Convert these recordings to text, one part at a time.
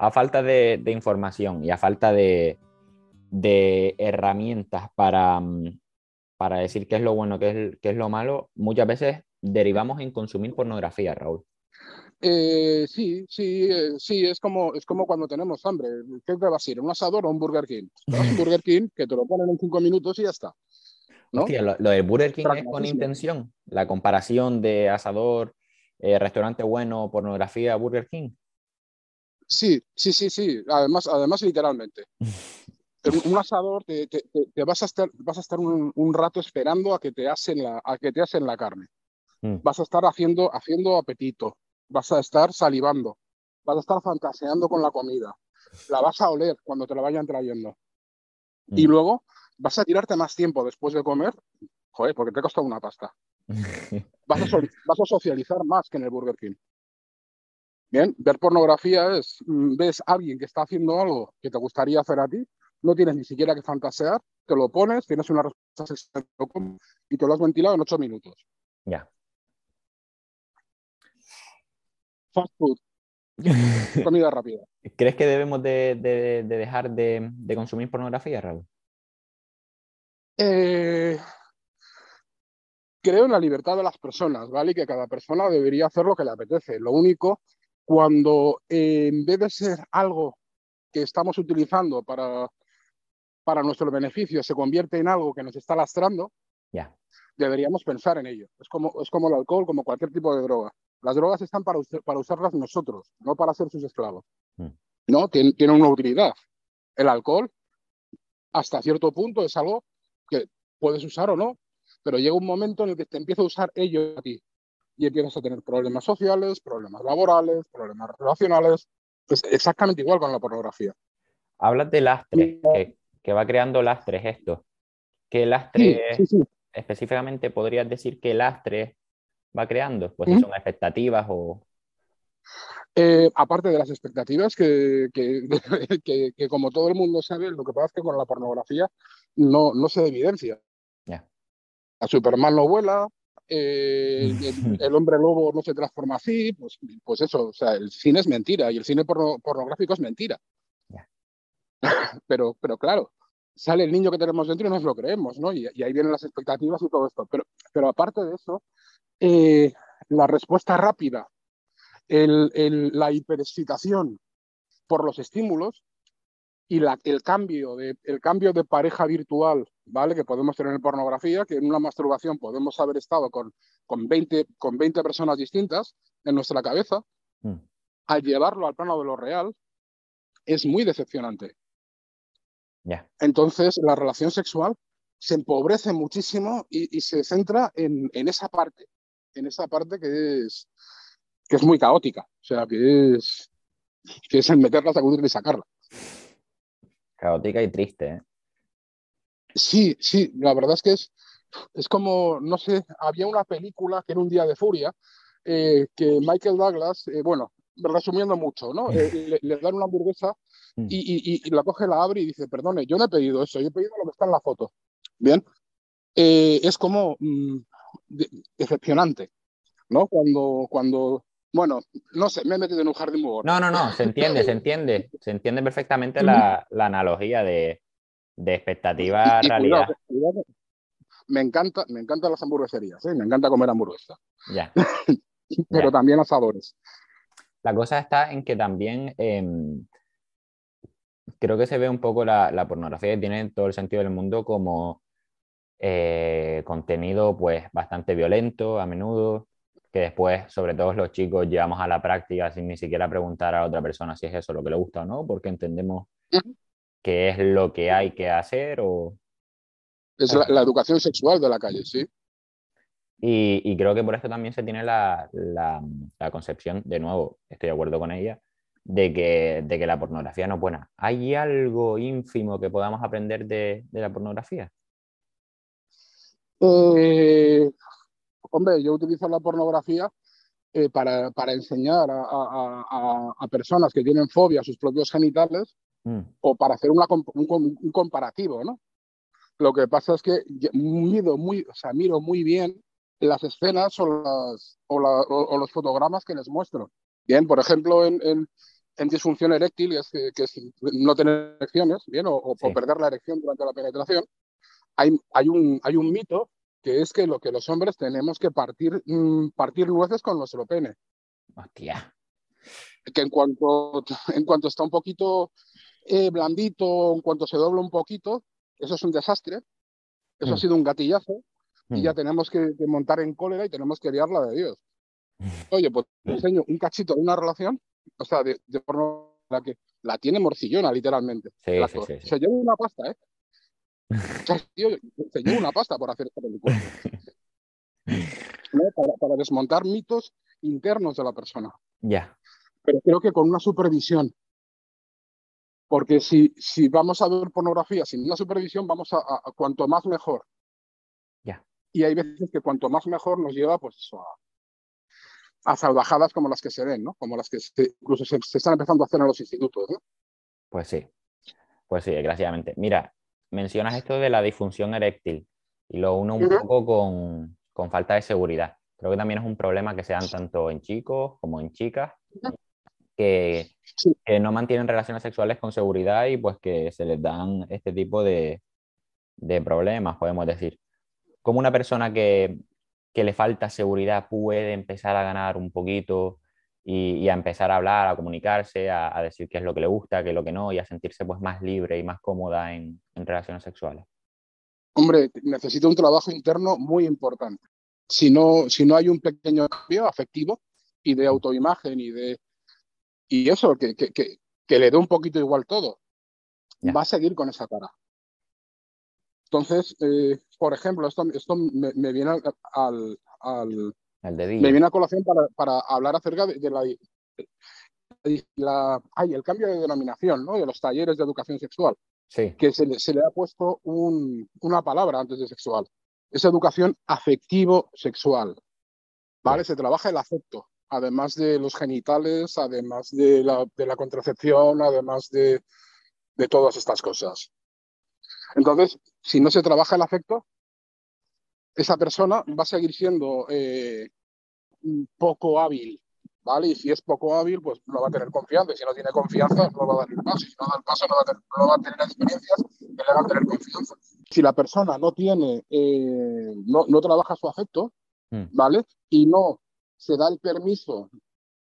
a falta de, información y a falta de, herramientas para, mm, para, decir qué es lo bueno, qué es, qué es lo malo, muchas veces derivamos en consumir pornografía, Raúl. Eh, sí, sí, eh, sí, es como, es como cuando tenemos hambre. ¿Qué te vas a ir? ¿Un asador o un Burger King? un Burger King que te lo ponen en cinco minutos y ya está. ¿no? lo, de Burger King es con intención. La comparación de asador, eh, restaurante bueno, pornografía, Burger King. Sí, sí, sí, sí. Además, además literalmente. un asador te, te, vas a estar, vas a estar un, un, rato esperando a que te hacen la, a que te hacen la carne. Mm. Vas a estar haciendo, haciendo apetito vas a estar salivando, vas a estar fantaseando con la comida, la vas a oler cuando te la vayan trayendo. Y mm. luego vas a tirarte más tiempo después de comer, joder, porque te ha costado una pasta. vas, a vas a socializar más que en el Burger King. Bien, ver pornografía es, mm, ves a alguien que está haciendo algo que te gustaría hacer a ti, no tienes ni siquiera que fantasear, te lo pones, tienes una respuesta y te lo has ventilado en ocho minutos. Ya fast food. Comida rápida. ¿Crees que debemos de, dejar de, consumir pornografía, Raúl? Eh, creo en la libertad de las personas, ¿vale? Y que cada persona debería hacer lo que le apetece. Lo único, cuando eh, en vez de ser algo que estamos utilizando para, para nuestro beneficio, se convierte en algo que nos está lastrando, deberíamos pensar en ello. Es como, es como el alcohol, como cualquier tipo de droga. Las drogas están para, para usarlas nosotros, no para ser sus esclavos. Mm. ¿No? Tienen tiene una utilidad. El alcohol, hasta cierto punto, es algo que puedes usar o no, pero llega un momento en el que te empieza a usar ello a ti y empiezas a tener problemas sociales, problemas laborales, problemas relacionales. Es exactamente igual con la pornografía. Hablas de lastres, que, va creando lastres esto. ¿Qué lastre específicamente podrías decir qué lastre va creando? Pues si son expectativas o... Eh, aparte de las expectativas, que, que, como todo el mundo sabe, lo que pasa es que con la pornografía no, no se evidencia. A Superman no vuela, eh, el, hombre lobo no se transforma así, pues, pues eso, o sea, el cine es mentira y el cine pornográfico es mentira. Pero, pero claro, sale el niño que tenemos dentro y nos lo creemos, ¿no? Y, ahí vienen las expectativas y todo esto. Pero, pero aparte de eso, eh, la respuesta rápida, el, la hiperexcitación por los estímulos y la, el, cambio de, el cambio de pareja virtual, ¿vale? Que podemos tener en pornografía, que en una masturbación podemos haber estado con, con, 20, con 20 personas distintas en nuestra cabeza, mm. al llevarlo al plano de lo real, es muy decepcionante. Entonces, la relación sexual se empobrece muchísimo y, se centra en, esa parte, en esa parte que es, que es muy caótica, o sea, que es, que es el meterla, sacudirla y sacarla. Caótica y triste, ¿eh? Sí, sí, la verdad es que es, es como, no sé, había una película que era Un Día de Furia, eh, que Michael Douglas, eh, bueno, resumiendo mucho, ¿no? le, le, dan una hamburguesa Mm. y, la coge, la abre y dice, perdone, yo no he pedido eso, yo he pedido lo que está en la foto. Bien, es como mm, decepcionante, ¿no? Cuando, cuando, bueno, no sé, me he metido en un jardín muy No, no, no, se entiende, se entiende, se entiende perfectamente la, analogía de, de expectativa realidad. me encanta, me encantan las hamburgueserías, ¿eh? me encanta comer hamburguesas. Ya. Pero también asadores. La cosa está en que también em, creo que se ve un poco la, la pornografía que tiene todo el sentido del mundo como eh, contenido pues bastante violento a menudo, que después, sobre todo los chicos, llevamos a la práctica sin ni siquiera preguntar a otra persona si es eso lo que le gusta o no, porque entendemos que es lo que hay que hacer o... Es la, educación sexual de la calle, sí. Y, y, creo que por esto también se tiene la, la, la, concepción, de nuevo, estoy de acuerdo con ella, de que, de que la pornografía no es buena. ¿Hay algo ínfimo que podamos aprender de, la pornografía? Eh, hombre, yo utilizo la pornografía eh, para, para, enseñar a, a, personas que tienen fobia a sus propios genitales mm. o para hacer una, un, comparativo, ¿no? Lo que pasa es que miro muy, o sea, miro muy bien las escenas o, las, o, o, los fotogramas que les muestro. Bien, por ejemplo, en, en disfunción eréctil, es, que es no tener erecciones, ¿bien? O, perder la erección durante la penetración, hay, hay, un, hay un mito que es que lo que los hombres tenemos que partir, mm, partir nueces con nuestro pene. Hostia. Que en cuanto, en cuanto está un poquito eh, blandito, en cuanto se dobla un poquito, eso es un desastre. Eso ha mm. sido un gatillazo. Y ya mm. tenemos que, montar en cólera y tenemos que liarla de Dios. Oye, pues te enseño un cachito de una relación, o sea, de, de porno, la que la tiene morcillona, literalmente. Sí, sí, sí, Se lleva una pasta, ¿eh? se lleva una pasta por hacer esta película. para, desmontar mitos internos de la persona. Ya. Pero creo que con una supervisión. Porque si, si vamos a ver pornografía sin una supervisión, vamos a, cuanto más mejor. Ya. Y hay veces que cuanto más mejor nos lleva pues a, salvajadas como las que se ven, ¿no? Como las que incluso se, están empezando a hacer en los institutos, ¿no? Pues sí. Pues sí, desgraciadamente. Mira, mencionas esto de la disfunción eréctil y lo uno un poco con, con, falta de seguridad. Creo que también es un problema que se dan tanto en chicos como en chicas que, que, no mantienen relaciones sexuales con seguridad y pues que se les dan este tipo de, de problemas, podemos decir. Como una persona que, que le falta seguridad puede empezar a ganar un poquito y, a empezar a hablar, a comunicarse, a, decir qué es lo que le gusta, qué es lo que no, y a sentirse pues más libre y más cómoda en, relaciones sexuales? Hombre, necesita un trabajo interno muy importante. Si no, si no hay un pequeño cambio afectivo y de autoimagen y de y eso, que, que, que, le dé un poquito igual todo, va a seguir con esa cara. Entonces, eh, por ejemplo, esto, esto me, viene al, al, me viene a colación para, para hablar acerca de, la, la ay, el cambio de denominación ¿no? de los talleres de educación sexual. Sí. Que se le, se le ha puesto un, una palabra antes de sexual. Es educación afectivo-sexual. ¿Vale? Se trabaja el afecto, además de los genitales, además de la, de la contracepción, además de, de todas estas cosas. Entonces, si no se trabaja el afecto, esa persona va a seguir siendo eh, poco hábil, ¿vale? Y si es poco hábil, pues no va a tener confianza. Y si no tiene confianza, no va a dar el paso. Si no da el paso, no va a tener, no va a tener experiencias que le van a tener confianza. Si la persona no tiene, eh, no, no trabaja su afecto, hmm. ¿vale? Y no se da el permiso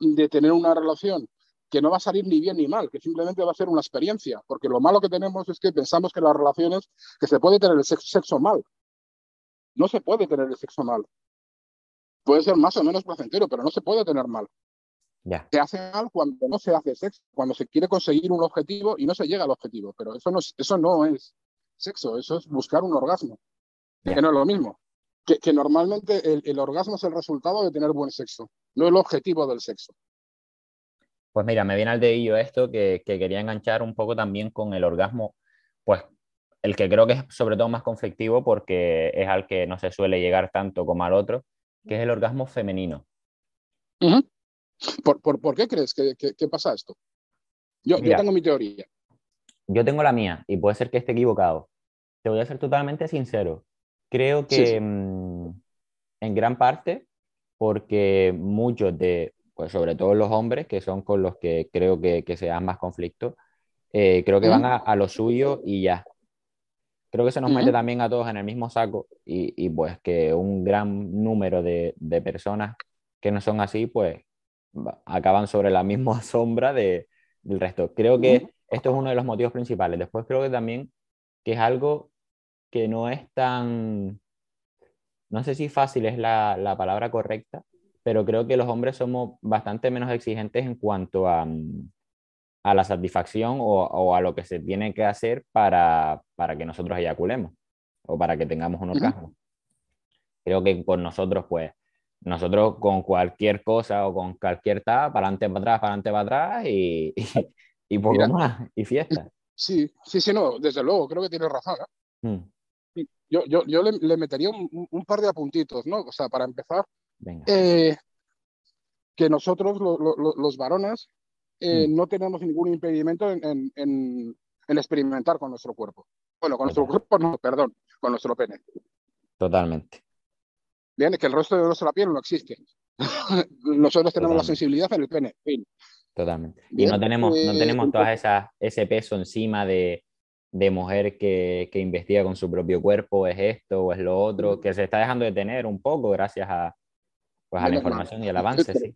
de tener una relación que no va a salir ni bien ni mal, que simplemente va a ser una experiencia, porque lo malo que tenemos es que pensamos que las relaciones, que se puede tener el sexo mal, no se puede tener el sexo mal. Puede ser más o menos placentero, pero no se puede tener mal. Se hace mal cuando no se hace sexo, cuando se quiere conseguir un objetivo y no se llega al objetivo. Pero eso no es, eso no es sexo, eso es buscar un orgasmo. Que no es lo mismo. Que, normalmente el, orgasmo es el resultado de tener buen sexo, no el objetivo del sexo. Pues mira, me viene al dedillo esto que, que quería enganchar un poco también con el orgasmo, pues el que creo que es sobre todo más conflictivo porque es al que no se suele llegar tanto como al otro, que es el orgasmo femenino. ¿Por, por, qué crees que, que, pasa esto? Yo, yo, tengo mi teoría. Yo tengo la mía y puede ser que esté equivocado. Te voy a ser totalmente sincero. Creo que mm, en gran parte porque muchos de, pues sobre todo los hombres, que son con los que creo que, que se dan más conflictos, eh, creo que van a, a, lo suyo y ya creo que se nos mete también a todos en el mismo saco y, y pues que un gran número de, de, personas que no son así, pues acaban sobre la misma sombra de, del resto. Creo que esto es uno de los motivos principales. Después creo que también que es algo que no es tan, no sé si fácil es la, la palabra correcta, pero creo que los hombres somos bastante menos exigentes en cuanto a, mm, a la satisfacción o, a lo que se tiene que hacer para, para que nosotros eyaculemos o para que tengamos un orgasmo. Creo que con nosotros, pues, nosotros con cualquier cosa o con cualquier tapa, para adelante, para atrás, para adelante, para atrás y, y, poco más, y fiesta. Sí, sí, sí, no, desde luego, creo que tienes razón. ¿eh? Mm. Yo, yo, yo le, metería un, par de apuntitos, ¿no? O sea, para empezar, eh, que nosotros, los varones, eh, mm. no tenemos ningún impedimento en, en, experimentar con nuestro cuerpo. Bueno, con nuestro cuerpo no, perdón, con nuestro pene. Totalmente. Bien, que el resto de nuestra piel no existe. Nosotros tenemos la sensibilidad en el pene. Totalmente. Y no tenemos, no eh, tenemos todas esas, ese peso encima de, de mujer que, que, investiga con su propio cuerpo, es esto o es lo otro, que se está dejando de tener un poco gracias a, pues, a la información y al avance, sí.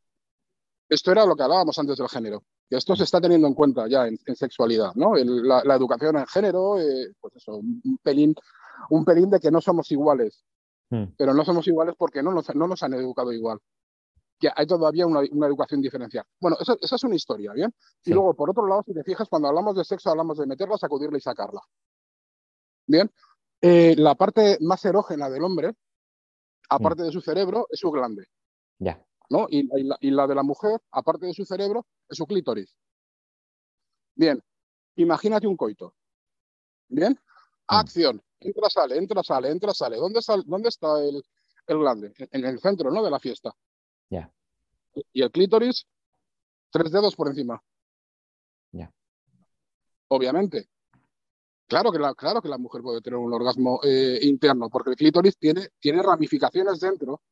Esto era lo que hablábamos antes del género, que esto se está teniendo en cuenta ya en, sexualidad, ¿no? la, la, educación en género, eh, pues eso, un pelín, un pelín de que no somos iguales, hmm. pero no somos iguales porque no nos, no nos han educado igual que hay todavía una, educación diferencial. Bueno, esa, es una historia, ¿bien? Y luego, por otro lado, si te fijas, cuando hablamos de sexo, hablamos de meterla, sacudirla y sacarla. Bien, eh, la parte más erógena del hombre, aparte mm. de su cerebro, es su glande. Ya. ¿No? Y, la, de la mujer, aparte de su cerebro, es su clítoris. Bien, imagínate un coito. Bien, mm. acción. Entra, sale, entra, sale, entra, sale. ¿Dónde, dónde está el, el glande? En el centro, ¿no? De la fiesta. Y el clítoris, tres dedos por encima. Ya. Obviamente. Claro que, la, claro que la mujer puede tener un orgasmo eh, interno, porque el clítoris tiene, tiene ramificaciones dentro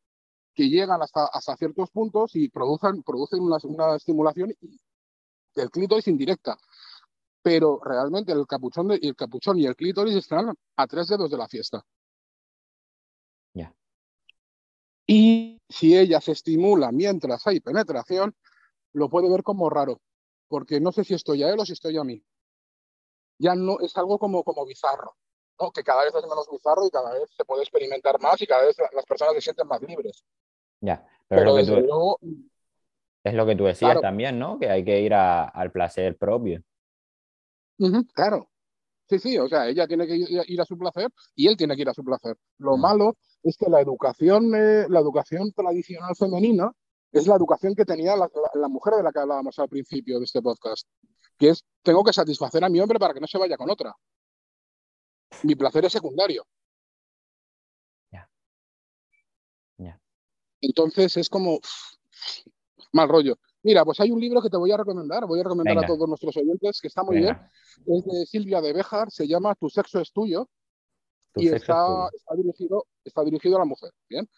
que llegan hasta, hasta ciertos puntos y producen, producen una, una estimulación del clítoris indirecta. Pero realmente el capuchón, de, el capuchón y el clítoris están a tres dedos de la fiesta. Ya. Y si ella se estimula mientras hay penetración, lo puede ver como raro, porque no sé si estoy a él o si estoy a mí. Ya no es algo como, como bizarro, ¿no? que cada vez es menos bizarro y cada vez se puede experimentar más y cada vez las personas se sienten más libres. Ya, pero, es, lo que tú, es lo que tú decías también, ¿no? Que hay que ir al placer propio. claro, Sí, sí, o sea, ella tiene que ir, a su placer y él tiene que ir a su placer. Lo mm. malo es que la educación, eh, la educación tradicional femenina es la educación que tenía la, mujer de la que hablábamos al principio de este podcast, que es, tengo que satisfacer a mi hombre para que no se vaya con otra. Mi placer es secundario. Entonces es como mal rollo. Mira, pues hay un libro que te voy a recomendar, voy a recomendar a todos nuestros oyentes, que está muy bien. Es de Silvia de Bejar, se llama Tu sexo es tuyo. y está, está, dirigido, está dirigido a la mujer. Bien.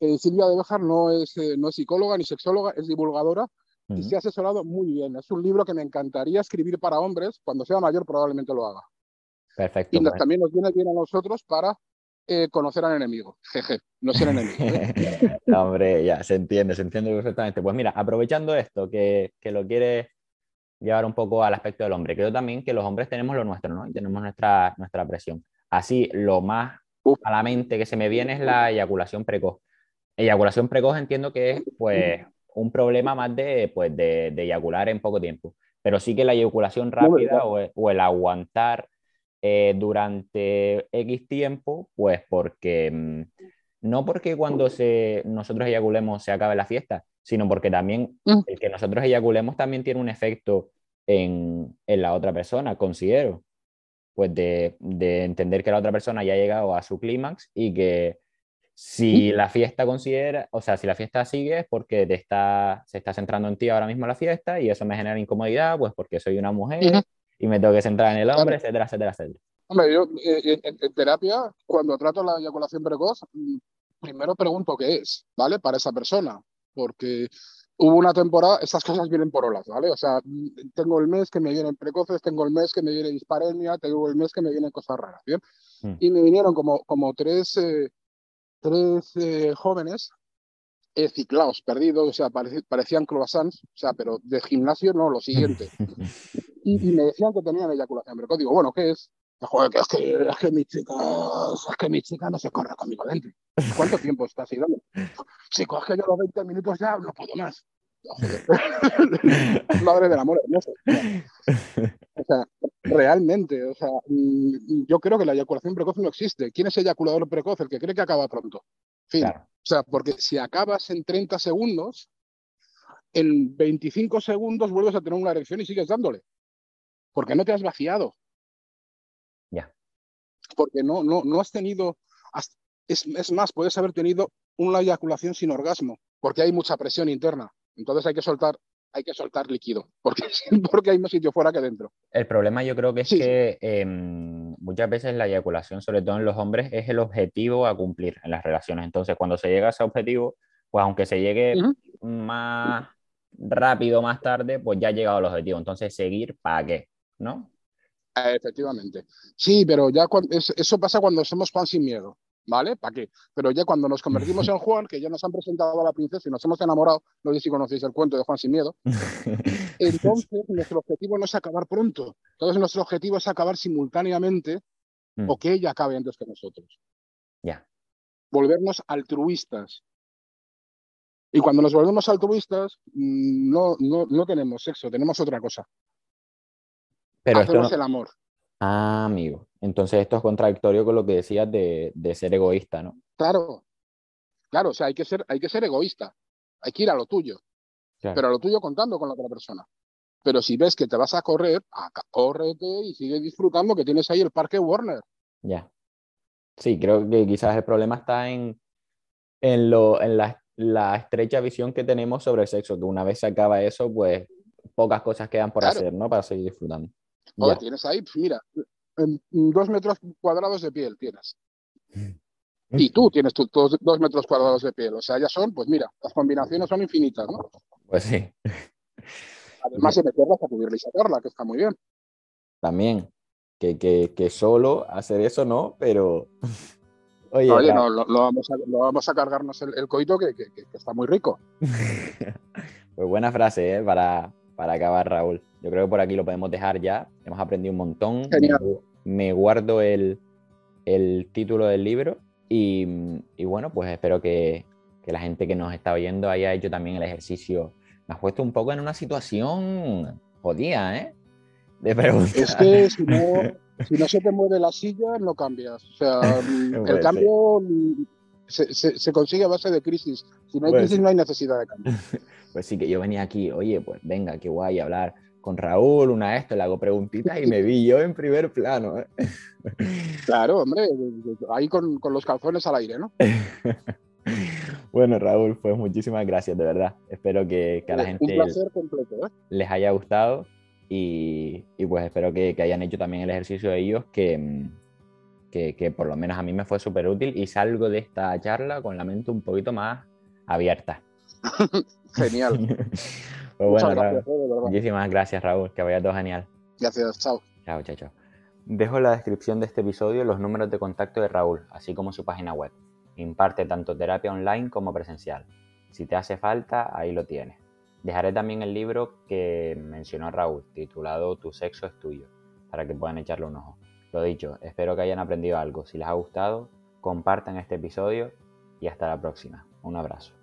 Eh, Silvia de Bejar no es, eh, no es psicóloga ni sexóloga, es divulgadora y se ha asesorado muy bien. Es un libro que me encantaría escribir para hombres. Cuando sea mayor probablemente lo haga. Perfecto. Y también nos viene bien a nosotros para eh, conocer al enemigo. Jeje, no ser enemigo. ¿eh? hombre, ya, se entiende, se entiende perfectamente. Pues mira, aprovechando esto, que, que lo quieres llevar un poco al aspecto del hombre, creo también que los hombres tenemos lo nuestro, ¿no? Y tenemos nuestra, nuestra presión. Así, lo más a la mente que se me viene es la eyaculación precoz. Eyaculación precoz entiendo que es, pues, un problema más de, pues, de, de eyacular en poco tiempo. Pero sí que la eyaculación rápida o, o el aguantar eh, durante X tiempo, pues porque mm, no porque cuando se, nosotros eyaculemos se acabe la fiesta, sino porque también mm. el que nosotros eyaculemos también tiene un efecto en, en la otra persona, considero. Pues de, de, entender que la otra persona ya ha llegado a su clímax y que si la fiesta considera, o sea, si la fiesta sigue es porque te está, se está centrando en ti ahora mismo la fiesta y eso me genera incomodidad, pues porque soy una mujer y me tengo que centrar en el hombre, etcétera, etcétera, etcétera. Hombre, yo eh, en, terapia, cuando trato la eyaculación precoz, mm, primero pregunto qué es, ¿vale? Para esa persona, porque hubo una temporada, estas cosas vienen por olas, ¿vale? O sea, mm, tengo el mes que me vienen precoces, tengo el mes que me viene disparemia, tengo el mes que me vienen cosas raras, ¿bien? Mm. Y me vinieron como, como tres, eh, tres eh, jóvenes eh, ciclados, perdidos, o sea, parecían croissants, o sea, pero de gimnasio no, lo siguiente. y, me decían que tenían eyaculación precoz. Digo, bueno, ¿qué es? Joder, que es que, es que mi chica, es que mi chica no se corre conmigo dentro. ¿Cuánto tiempo está así dando? Chico, es que yo los 20 minutos ya no puedo más. Madre del amor hermoso. O sea, realmente, o sea, mm, yo creo que la eyaculación precoz no existe. ¿Quién es eyaculador precoz? El que cree que acaba pronto. Fin. O sea, porque si acabas en 30 segundos, en 25 segundos vuelves a tener una erección y sigues dándole. Porque no te has vaciado. Ya. Porque no, no, no has tenido. es, es, más, puedes haber tenido una eyaculación sin orgasmo, porque hay mucha presión interna. Entonces hay que soltar, hay que soltar líquido, porque, porque hay más sitio fuera que dentro. El problema yo creo que es que em, muchas veces la eyaculación, sobre todo en los hombres, es el objetivo a cumplir en las relaciones. Entonces, cuando se llega a ese objetivo, pues aunque se llegue más rápido más tarde, pues ya ha llegado al objetivo. Entonces, seguir, ¿para qué? ¿No? Efectivamente. Sí, pero ya eso pasa cuando somos Juan sin miedo, ¿vale? ¿Para qué? Pero ya cuando nos convertimos en Juan, que ya nos han presentado a la princesa y nos hemos enamorado, no sé si conocéis el cuento de Juan sin miedo, entonces nuestro objetivo no es acabar pronto. Entonces nuestro objetivo es acabar simultáneamente o mm. que ella acabe antes que nosotros. Ya. Volvernos altruistas. Y cuando nos volvemos altruistas, mm, no, no, no tenemos sexo, tenemos otra cosa. Pero Hacemos el amor. Ah, amigo. Entonces esto es contradictorio con lo que decías de, ser egoísta, ¿no? Claro, claro, o sea, hay que ser, hay que ser egoísta, hay que ir a lo tuyo, pero a lo tuyo contando con la otra persona. Pero si ves que te vas a correr, córrete y sigue disfrutando que tienes ahí el parque Warner. Ya. Sí, creo que quizás el problema está en, en, lo, en la, la, estrecha visión que tenemos sobre el sexo, que una vez se acaba eso, pues pocas cosas quedan por hacer, ¿no? Para seguir disfrutando. Ahora tienes ahí, pues mira, dos metros cuadrados de piel tienes. Y tú tienes tus dos, metros cuadrados de piel. O sea, ya son, pues mira, las combinaciones son infinitas, ¿no? Pues sí. Además, de meterlas a cubrirla y sacarla, que está muy bien. También. Que, que, que solo hacer eso no, pero. Oye, no, lo, vamos a, lo, vamos a, cargarnos el, coito que, que, está muy rico. pues buena frase, ¿eh? Para, para acabar, Raúl. Yo creo que por aquí lo podemos dejar ya. Hemos aprendido un montón. Genial. Me guardo el, título del libro y, bueno, pues espero que, la gente que nos está oyendo haya hecho también el ejercicio. Me has puesto un poco en una situación jodida, ¿eh? De preguntar. Es que si no, si no se te mueve la silla, no cambias. O sea, el cambio se, consigue a base de crisis. Si no hay pues crisis, no hay necesidad de cambio. Pues sí, que yo venía aquí, oye, pues venga, qué guay hablar con Raúl, una esto, le hago preguntitas y me vi yo en primer plano. ¿eh? Claro, hombre, ahí con, los calzones al aire, ¿no? Bueno, Raúl, pues muchísimas gracias, de verdad. Espero que, a la gente ¿eh? les haya gustado y, pues espero que, hayan hecho también el ejercicio de ellos, que, que, por lo menos a mí me fue súper útil y salgo de esta charla con la mente un poquito más abierta. Genial. Pues bueno, gracias, muchísimas gracias, Raúl. Que vaya todo genial. Gracias, chao. Chao, chao, chao. Dejo en la descripción de este episodio los números de contacto de Raúl, así como su página web. Imparte tanto terapia online como presencial. Si te hace falta, ahí lo tienes. Dejaré también el libro que mencionó Raúl, titulado Tu sexo es tuyo, para que puedan echarle un ojo. Lo dicho, espero que hayan aprendido algo. Si les ha gustado, compartan este episodio y hasta la próxima. Un abrazo.